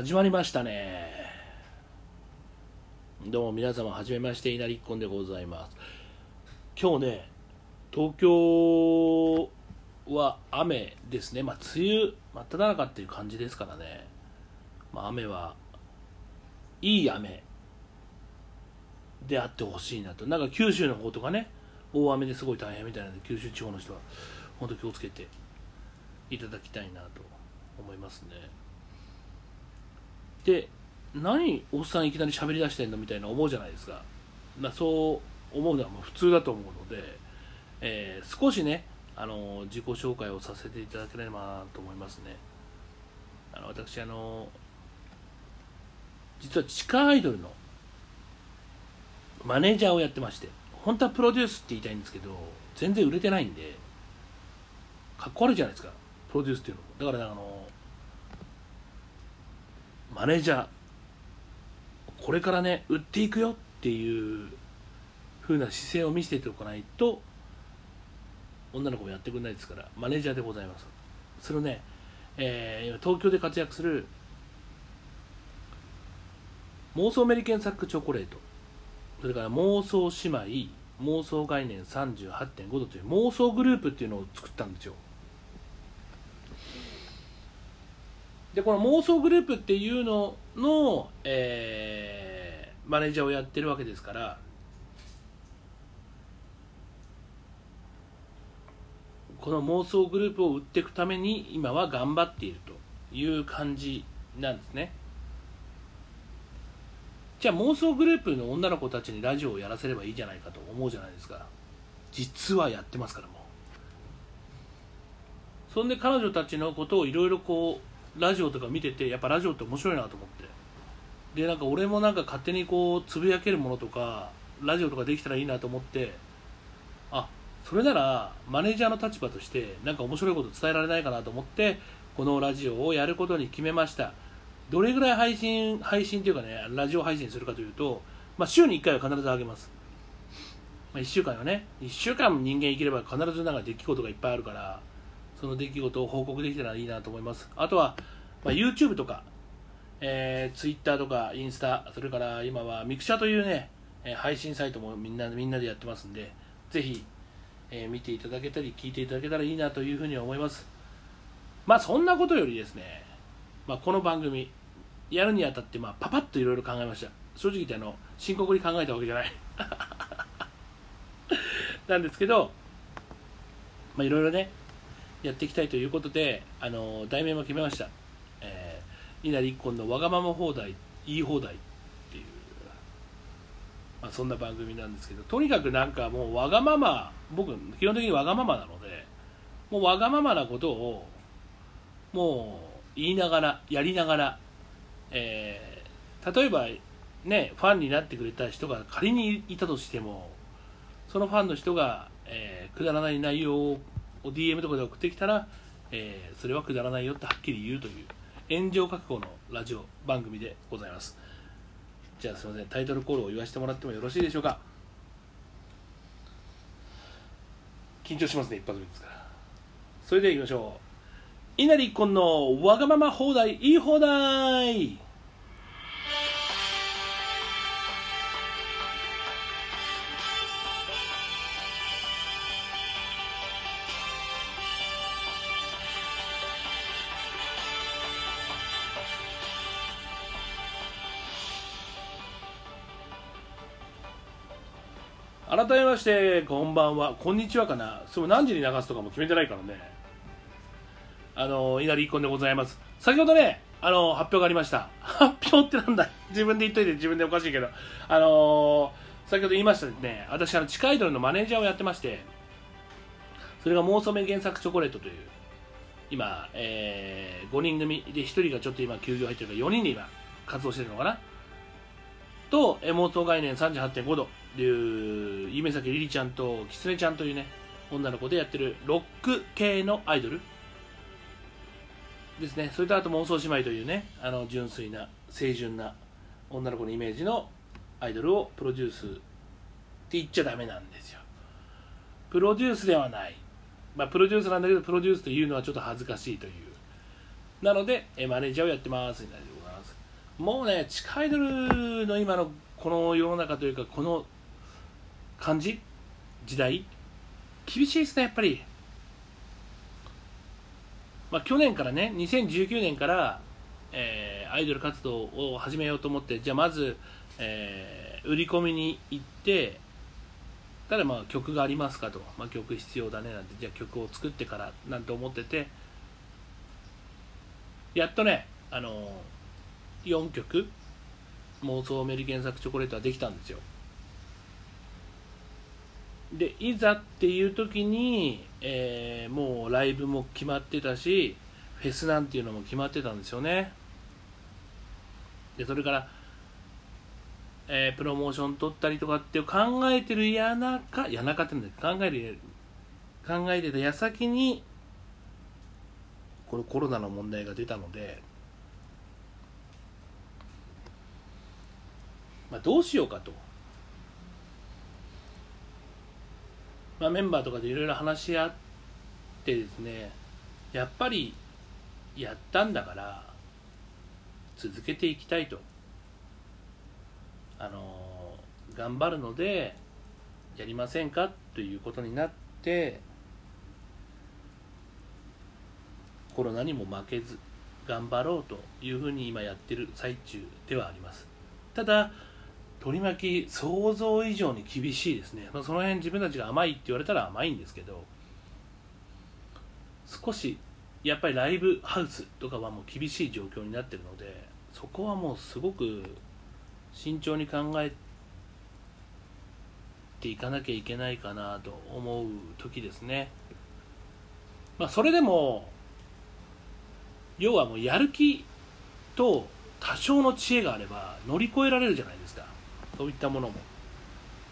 始まりましたね。どうも皆様はじめまして稲荷っこんでございます。今日ね東京は雨ですね。まあ梅雨真っ只中っていう感じですからね、まあ、雨はいい雨であってほしいなと。なんか九州の方とかね大雨ですごい大変みたいなので九州地方の人は本当気をつけていただきたいなと思いますね。で何おっさんいきなり喋り出してんのみたいな思うじゃないですか、まあ、そう思うのはもう普通だと思うので、えー、少しねあの自己紹介をさせていただければなと思いますね。あの私あの実は地下アイドルのマネージャーをやってまして本当はプロデュースって言いたいんですけど全然売れてないんでかっこ悪いじゃないですかプロデュースっていうのも。だからあのマネージャーこれからね売っていくよっていう風な姿勢を見せておかないと女の子もやってくれないですからマネージャーでございます。それをね、えー、東京で活躍する妄想メリケンサックチョコレート。それから妄想姉妹妄想概念38.5度という妄想グループっていうのを作ったんですよ。でこの妄想グループっていうのの、えー、マネージャーをやってるわけですからこの妄想グループを売っていくために今は頑張っているという感じなんですね。じゃあ妄想グループの女の子たちにラジオをやらせればいいじゃないかと思うじゃないですか。実はやってますからもう。そんで彼女たちのことをいろいろこうラジオとか見ててやっぱラジオって面白いなと思って。でなんか俺もなんか勝手にこうつぶやけるものとかラジオとかできたらいいなと思ってあそれならマネージャーの立場としてなんか面白いこと伝えられないかなと思ってこのラジオをやることに決めました。どれぐらい配信配信というかねラジオ配信するかというと、まあ、週に1回は必ず上げます、まあ、1週間はね。1週間人間生きれば必ずなんか出来事がいっぱいあるからその出来事を報告できたらいいなと思います。あとは、まあ、YouTube とか、えー、Twitter とかインスタそれから今はミクシャというね配信サイトもみんなみんなでやってますんでぜひ、えー、見ていただけたり聞いていただけたらいいなというふうに思います。まあそんなことよりですね、まあ、この番組やるにあたって、まあ、パパッといろいろ考えました。正直言ってあの深刻に考えたわけじゃない。なんですけどまあいろいろねやっていきたいということで、あの題名も決めました、えー、稲荷一本のわがまま放題言い放題っていう、まあ、そんな番組なんですけどとにかくなんかもうわがまま僕基本的にわがままなのでもうわがままなことをもう言いながらやりながら、えー、例えばねファンになってくれた人が仮にいたとしてもそのファンの人が、えー、くだらない内容を DM とかで送ってきたら、えー、それはくだらないよってはっきり言うという炎上覚悟のラジオ番組でございます。じゃあすいませんタイトルコールを言わせてもらってもよろしいでしょうか。緊張しますね一発目ですから。それではいきましょう。稲荷一婚のわがまま放題言い放題。改めましてこんばんは。こんにちはかな。それ何時に流すとかも決めてないからね。あの稲荷一婚でございます。先ほどねあの発表がありました。発表ってなんだ。自分で言っといて自分でおかしいけど。あの先ほど言いましたね。私あの地下アイドルのマネージャーをやってましてそれが妄想目原作チョコレートという今、えー、5人組で1人がちょっと今休業入ってるから4人で今活動してるのかな。と妄想概念38.5度。いう夢咲りりちゃんときつねちゃんというね女の子でやってるロック系のアイドル。ですね。それとあと妄想姉妹というねあの純粋な清純な女の子のイメージのアイドルをプロデュースって言っちゃダメなんですよ。プロデュースではない。まあプロデュースなんだけどプロデュースというのはちょっと恥ずかしいという。なのでマネージャーをやってます。になります。もうね地下アイドルの今のこの世の中というかこの感じ？時代？厳しいですねやっぱり。まあ去年からね2019年から、えーアイドル活動を始めようと思ってじゃあまず、えー売り込みに行ってただまあ曲がありますかと、まあ、曲必要だねなんて。じゃあ曲を作ってからなんて思ってて。やっとねあの4曲妄想メリケン作チョコレートはできたんですよ。でいざっていう時に、えーもうライブも決まってたしフェスなんていうのも決まってたんですよね。でそれから、えープロモーション取ったりとかって考えてる谷中谷中ってなんだっけ？考える考えてた矢先にこのコロナの問題が出たので、まあ、どうしようかと、まあ、メンバーとかでいろいろ話し合ってですねやっぱりやったんだから続けていきたいと。あの頑張るのでやりませんかということになってコロナにも負けず頑張ろうというふうに今やってる最中ではあります。ただ取り巻き想像以上に厳しいですね、まあ、その辺自分たちが甘いって言われたら甘いんですけど少しやっぱりライブハウスとかはもう厳しい状況になってるのでそこはもうすごく慎重に考えていかなきゃいけないかなと思う時ですね。まあそれでも要はもうやる気と多少の知恵があれば乗り越えられるじゃないですか。そういったものも。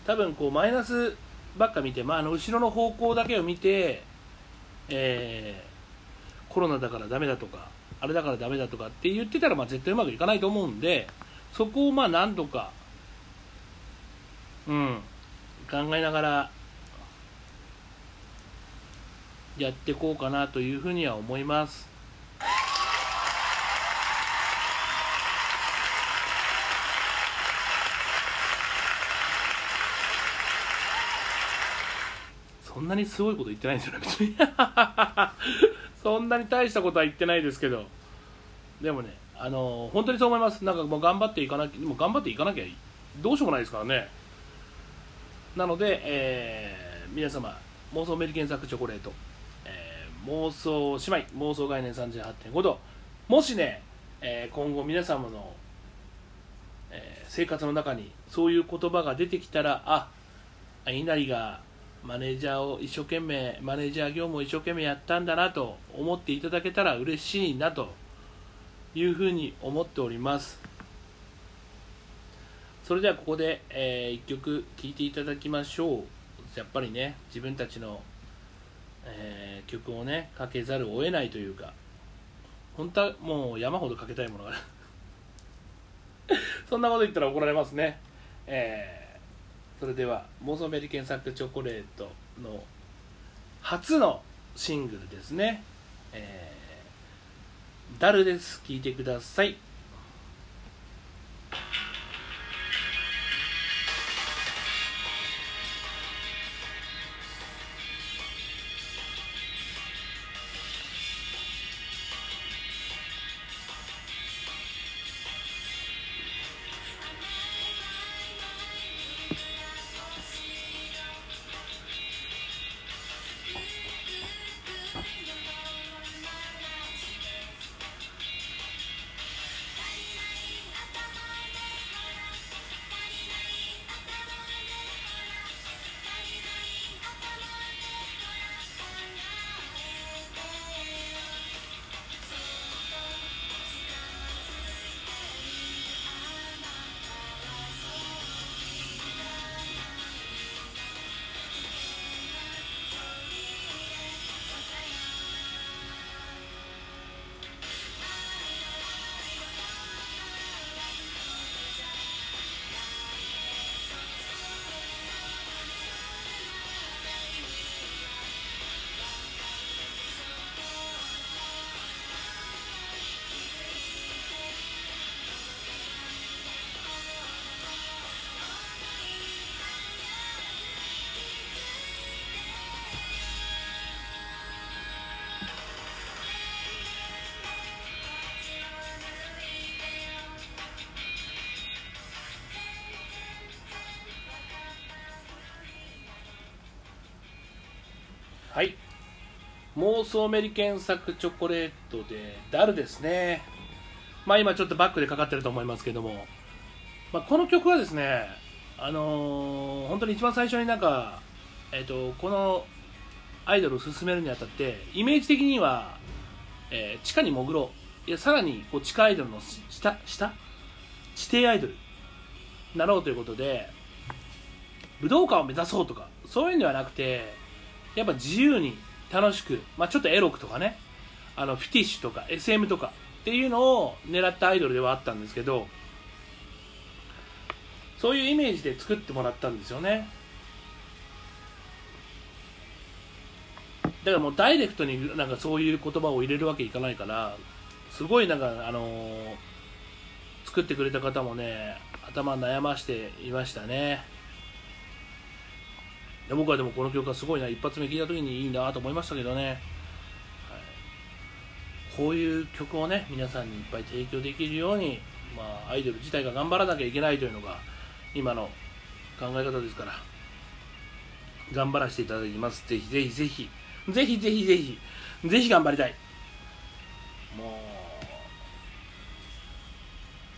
多分こうマイナスばっか見て、まあ、あの後ろの方向だけを見て、えーコロナだからダメだとかあれだからダメだとかって言ってたらまあ絶対うまくいかないと思うんでそこをまあ何とかうん考えながらやっていこうかなというふうには思います。んなにすごいこと言ってないんですよね別に。そんなに大したことは言ってないですけど。でもねあの本当にそう思います。なんかもう頑張っていかなきゃもう頑張っていかなきゃどうしようもないですからね。なので、えー皆様妄想メリケンサクチョコレート、えー妄想姉妹妄想概念38.5度。もしね、えー今後皆様の、えー生活の中にそういう言葉が出てきたらあ稲荷がマネージャーを一生懸命マネージャー業務を一生懸命やったんだなと思っていただけたら嬉しいなというふうに思っております。それではここで、え1曲聴いていただきましょう。やっぱりね自分たちの、えー曲をねかけざるを得ないというか本当はもう山ほどかけたいものがある。そんなこと言ったら怒られますね。えーそれでは妄想メリケン作チョコレートの初のシングルですね「えー、ダルです。聴いてください。妄想メリケン作チョコレートでダルですね。まあ今ちょっとバックでかかってると思いますけども、まあ、この曲はですねあのー、本当に一番最初になんかえっ、ー、とこのアイドルを進めるにあたってイメージ的には、えー、地下に潜ろう。いやさらにこう地下アイドルの下下？地底アイドルなろうということで武道館を目指そうとかそういうんではなくてやっぱ自由に楽しく、まあ、ちょっとエロくとかね。あのフィティッシュとか SM とかっていうのを狙ったアイドルではあったんですけどそういうイメージで作ってもらったんですよね。だからもうダイレクトになんかそういう言葉を入れるわけいかないからすごいなんかあのー、作ってくれた方もね頭悩ましていましたね。僕はでもこの曲はすごいな。一発目聴いた時にいいなと思いましたけどね、はい、こういう曲をね皆さんにいっぱい提供できるように、まあ、アイドル自体が頑張らなきゃいけないというのが今の考え方ですから頑張らせていただきます。ぜひぜひぜひ。ぜひぜひぜひ。ぜひ頑張りたい。も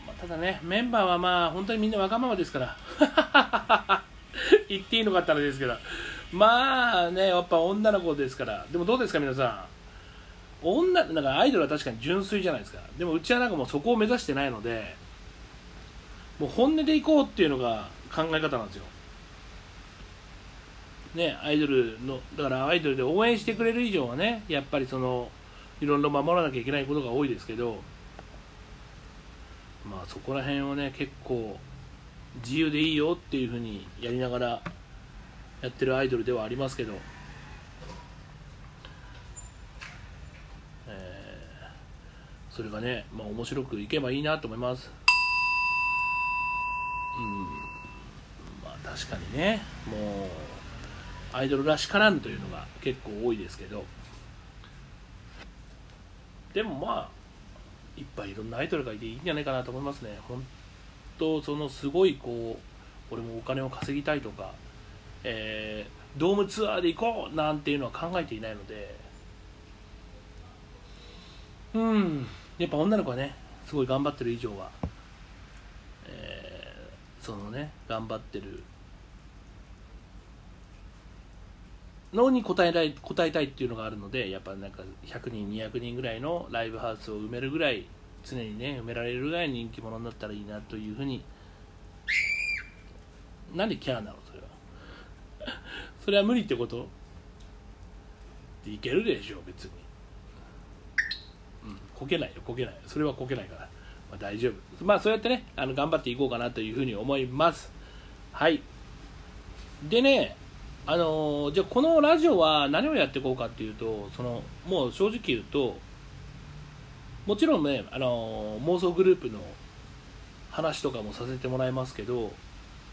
う、ま、ただねメンバーはまあ本当にみんなわがままですから。言っていいのかったらですけど。まあねやっぱ女の子ですから。でもどうですか皆さん。女なんかアイドルは確かに純粋じゃないですか。でもうちはなんかもうそこを目指してないのでもう本音でいこうっていうのが考え方なんですよ。ねアイドルのだからアイドルで応援してくれる以上はねやっぱりそのいろいろ守らなきゃいけないことが多いですけどまあそこら辺をね結構自由でいいよっていうふうにやりながらやってるアイドルではありますけど、えー、それがね、まあ、面白くいけばいいなと思います。うん。まあ確かにねもうアイドルらしからんというのが結構多いですけど。でもまあいっぱいいろんなアイドルがいていいんじゃないかなと思いますね。本とそのすごいこう俺もお金を稼ぎたいとか、えー、ドームツアーで行こうなんていうのは考えていないのでうんやっぱ女の子はねすごい頑張ってる以上は、えー、そのね頑張ってるのに応えたい答えたいっていうのがあるのでやっぱなんか100人200人ぐらいのライブハウスを埋めるぐらい常にね埋められるぐらい人気者になったらいいなというふうに。なんでキャーなのそれは。それは無理ってこと？いけるでしょ別に。うんこけないよこけないそれはこけないから、まあ、大丈夫。まあそうやってねあの頑張っていこうかなというふうに思います。はい。でねあのー、じゃあこのラジオは何をやっていこうかっていうとそのもう正直言うともちろんね、あのー、妄想グループの話とかもさせてもらいますけど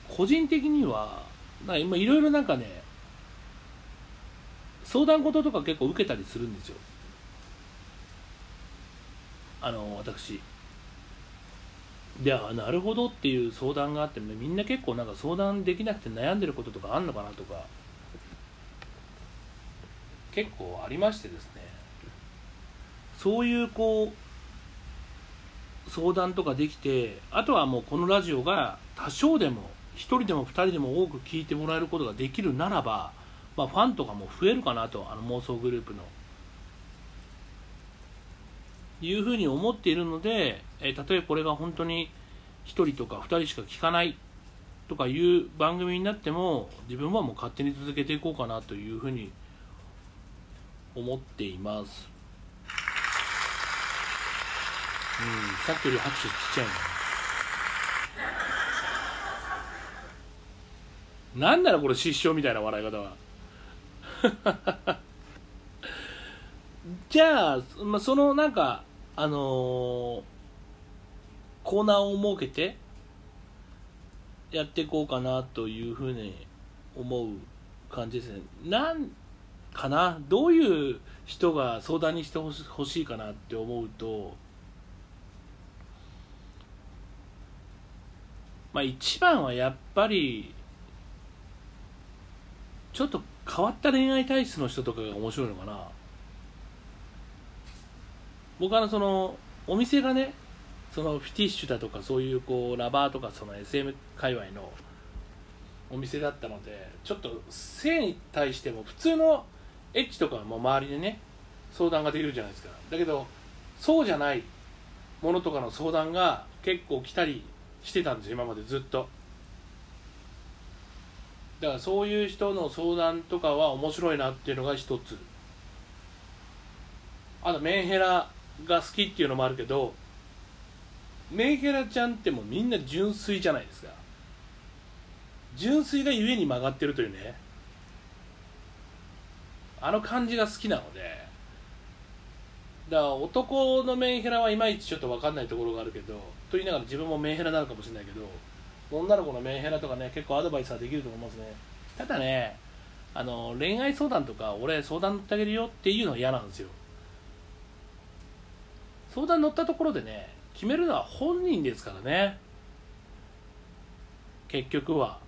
個人的にはいろいろなんかね相談事とか結構受けたりするんですよ。あの私。であなるほどっていう相談があって、みんな結構なんか相談できなくて悩んでることとかあんのかなとか結構ありましてですね。そういうこう相談とかできてあとはもうこのラジオが多少でも1人でも2人でも多く聞いてもらえることができるならば、まあ、ファンとかも増えるかなとあの妄想グループの。いうふうに思っているので、えー、例えばこれが本当に1人とか2人しか聞かないとかいう番組になっても自分はもう勝手に続けていこうかなというふうに思っています。うんさっきより拍手ちっちゃいななんだろこれ失笑みたいな笑い方は。じゃあ、まあ、そのなんかあのー、コーナーを設けてやっていこうかなというふうに思う感じですね。なんかな？どういう人が相談にしてほしいかなって思うとまあ、一番はやっぱりちょっと変わった恋愛体質の人とかが面白いのかな。僕はそのお店がねそのフィティッシュだとかそういうこうラバーとかその SM 界隈のお店だったのでちょっと性に対しても普通のエッチとかも周りでね相談ができるじゃないですか。だけどそうじゃないものとかの相談が結構来たりしてたんです今までずっと。だからそういう人の相談とかは面白いなっていうのが一つ。あとメンヘラが好きっていうのもあるけどメンヘラちゃんってもうみんな純粋じゃないですか。純粋がゆえに曲がってるというねあの感じが好きなので。だから男のメンヘラはいまいちちょっと分かんないところがあるけどと言いながら自分もメンヘラなのかもしれないけど女の子のメンヘラとかね結構アドバイスはできると思いますね。ただねあの恋愛相談とか俺相談乗ってあげるよっていうのは嫌なんですよ。相談乗ったところでね決めるのは本人ですからね。結局は。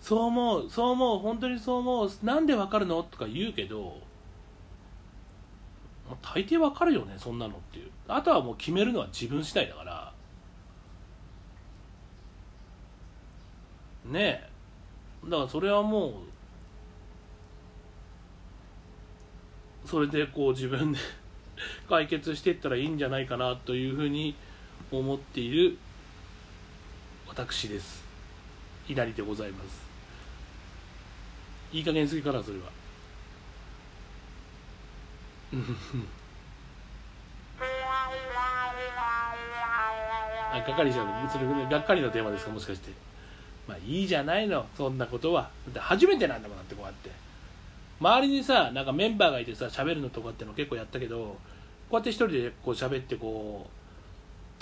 そう思うそう思う本当にそう思うなんでわかるの？とか言うけど大抵わかるよねそんなのっていう。あとはもう決めるのは自分次第だから。ねえ。だからそれはもうそれでこう自分で 解決していったらいいんじゃないかなというふうに思っている私です。稲荷でございます。いい加減すぎからそれは。あがっかりしちゃうそれがっかりのテーマですかもしかして。まあいいじゃないの。そんなことは。だって初めてなんだもんだってこうやって。周りにさなんかメンバーがいてさ喋るのとかっての結構やったけどこうやって一人でこう喋ってこ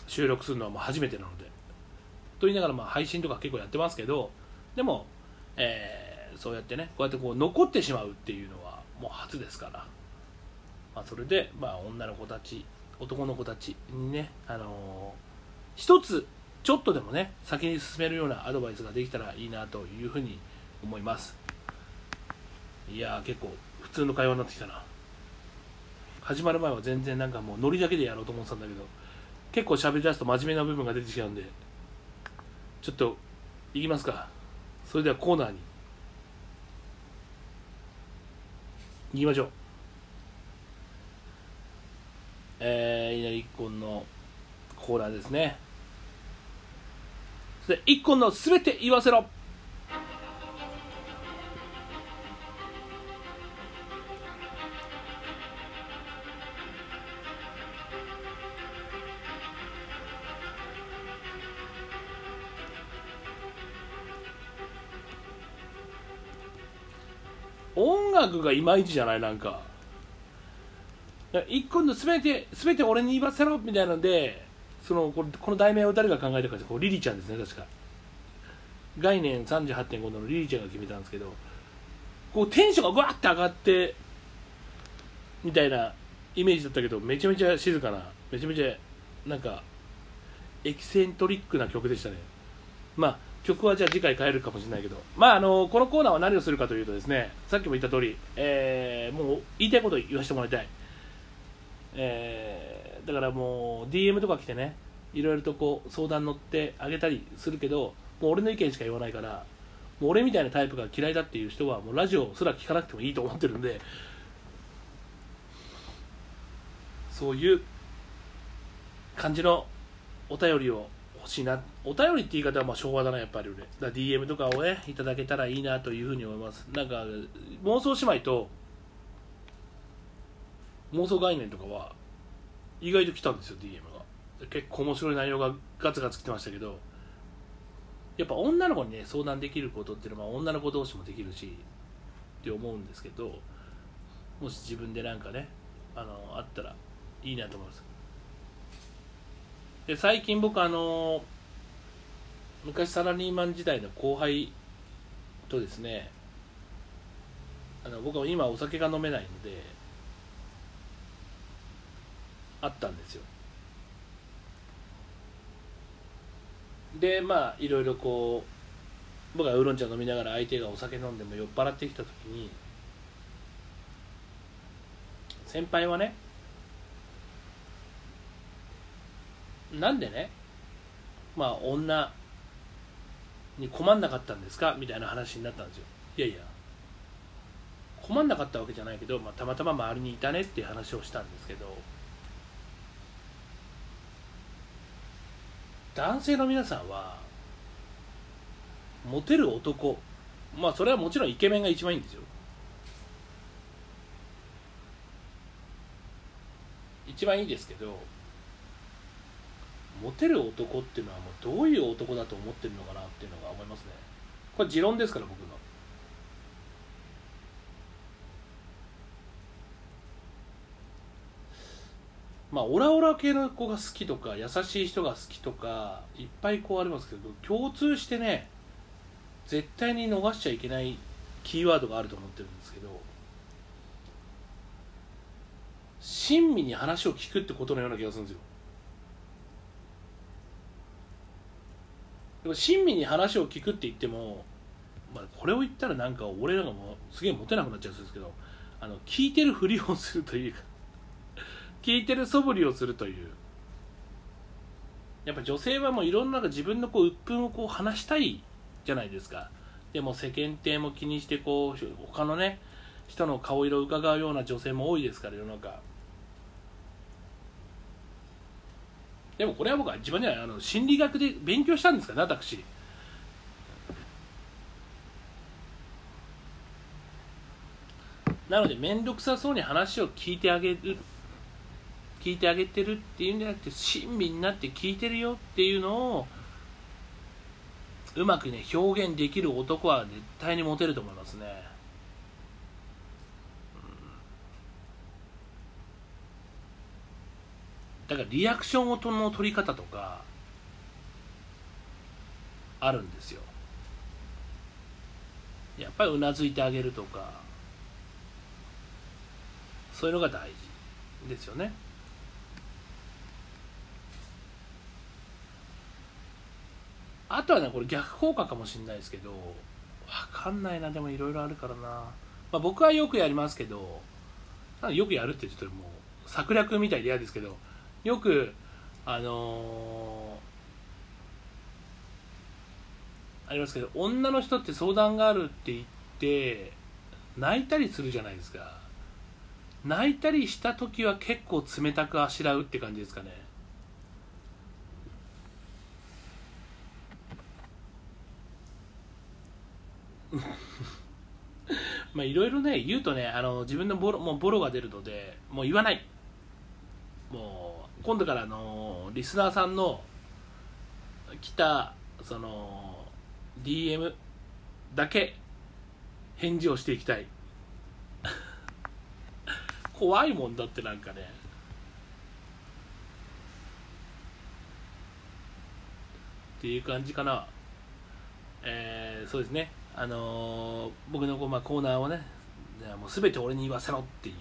う収録するのはもう初めてなので。と言いながらまあ配信とか結構やってますけどでも、えー、そうやってねこうやってこう残ってしまうっていうのはもう初ですから、まあ、それで、まあ、女の子たち男の子たちにね、あのー、一つちょっとでもね先に進めるようなアドバイスができたらいいなというふうに思います。いや結構普通の会話になってきたな。始まる前は全然なんかもうノリだけでやろうと思ってたんだけど結構喋り出すと真面目な部分が出てきちゃうんでちょっといきますか。それではコーナーに。行きましょう。えー、稲荷一本のコーナーですね。それで一本のすべて言わせろ。音楽がいまいちじゃない？なんか。一個の全て全て俺に言わせろみたいなのでそのこの題名を誰が考えたかこうリリちゃんですね確か。概念38.5のリリちゃんが決めたんですけどこうテンションがわって上がってみたいなイメージだったけどめちゃめちゃ静かなめちゃめちゃなんかエキセントリックな曲でしたね。まあ曲はじゃあ次回変えるかもしれないけど、まあ、あのこのコーナーは何をするかというとですねさっきも言った通り、えー、もう言いたいことを言わせてもらいたい、えー、だからもう DM とか来てねいろいろとこう相談乗ってあげたりするけどもう俺の意見しか言わないからもう俺みたいなタイプが嫌いだっていう人はもうラジオすら聞かなくてもいいと思ってるんでそういう感じのお便りを欲しいな。お便りって言い方はまあ昭和だなやっぱり俺だ DM とかをねいただけたらいいなというふうに思います。なんか妄想姉妹と妄想概念とかは意外と来たんですよ DM が。結構面白い内容がガツガツ来てましたけどやっぱ女の子にね相談できることっていうのは女の子同士もできるしって思うんですけどもし自分でなんかねあのあったらいいなと思います。で最近僕あの昔サラリーマン時代の後輩とですねあの僕は今お酒が飲めないのであったんですよ。でまあいろいろこう僕がウーロン茶飲みながら相手がお酒飲んでも酔っ払ってきた時に先輩はねなんでねまあ女に困んなかったんですか？みたいな話になったんですよ。いやいや困んなかったわけじゃないけど、まあ、たまたま周りにいたねっていう話をしたんですけど男性の皆さんはモテる男まあそれはもちろんイケメンが一番いいんですよ。一番いいですけどモテる男っていうのはもうどういう男だと思ってるのかなっていうのが思いますね。これ持論ですから僕の。まあオラオラ系の子が好きとか優しい人が好きとかいっぱいこうありますけど共通してね絶対に逃しちゃいけないキーワードがあると思ってるんですけど親身に話を聞くってことのような気がするんですよ。でも親身に話を聞くって言っても、まあ、これを言ったらなんか俺らがもすげえモテなくなっちゃうんですけどあの聞いてるふりをするというか聞いてる素振りをするという。やっぱ女性はもういろんな自分のこう鬱憤をこう話したいじゃないですか。でも世間体も気にしてこう他のね人の顔色を伺うような女性も多いですから世の中。でもこれは僕は自分ではあの心理学で勉強したんですからね私。なので面倒くさそうに話を聞いてあげる。聞いてあげてるっていうんじゃなくて親身になって聞いてるよっていうのをうまくね表現できる男は絶対にモテると思いますね、うん。だからリアクション音の取り方とかあるんですよ。やっぱりうなずいてあげるとかそういうのが大事ですよね。あとはねこれ逆効果かもしれないですけど分かんないなでもいろいろあるからな、まあ、僕はよくやりますけどよくやるって言ってもう策略みたいで嫌ですけどよくあのー、ありますけど女の人って相談があるって言って泣いたりするじゃないですか。泣いたりした時は結構冷たくあしらうって感じですかね。まあいろいろね言うとねあの自分のボロもうボロが出るのでもう言わない。もう今度からのリスナーさんの来たその DM だけ返事をしていきたい。怖いもんだってなんかね。っていう感じかな。えー、そうですね。あのー、僕のこう、まあ、コーナーをねもう全て俺に言わせろっていう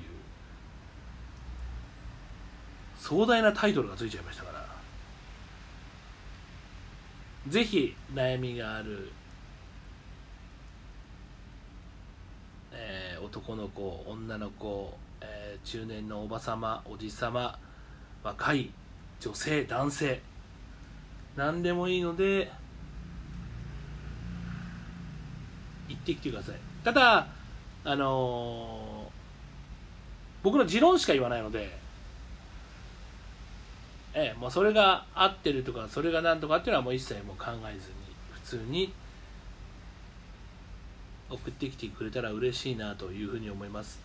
壮大なタイトルがついちゃいましたからぜひ悩みがある、えー、男の子女の子、えー、中年のおばさまおじさま若い女性男性何でもいいので行ってきてください。ただあのー、僕の持論しか言わないのでええ、もうそれが合ってるとかそれが何とかっていうのはもう一切もう考えずに普通に送ってきてくれたら嬉しいなというふうに思います、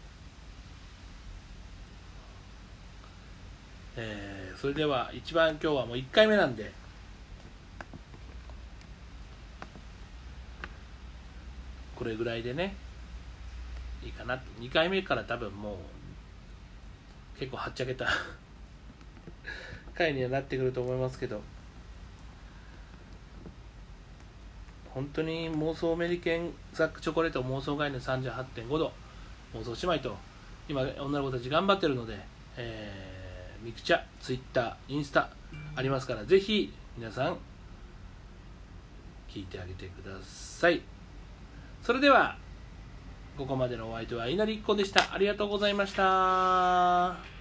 えー、それでは一番今日はもう1回目なんでれぐらいでねいいかな2回目から多分もう結構はっちゃけた 回にはなってくると思いますけど。本当に妄想メリケンザックチョコレート妄想概念38.5度妄想姉妹と今女の子たち頑張ってるので、えー、ミクチャツイッターインスタありますからぜひ皆さん聞いてあげてください。それではここまでのお相手は稲荷っ子でした。ありがとうございました。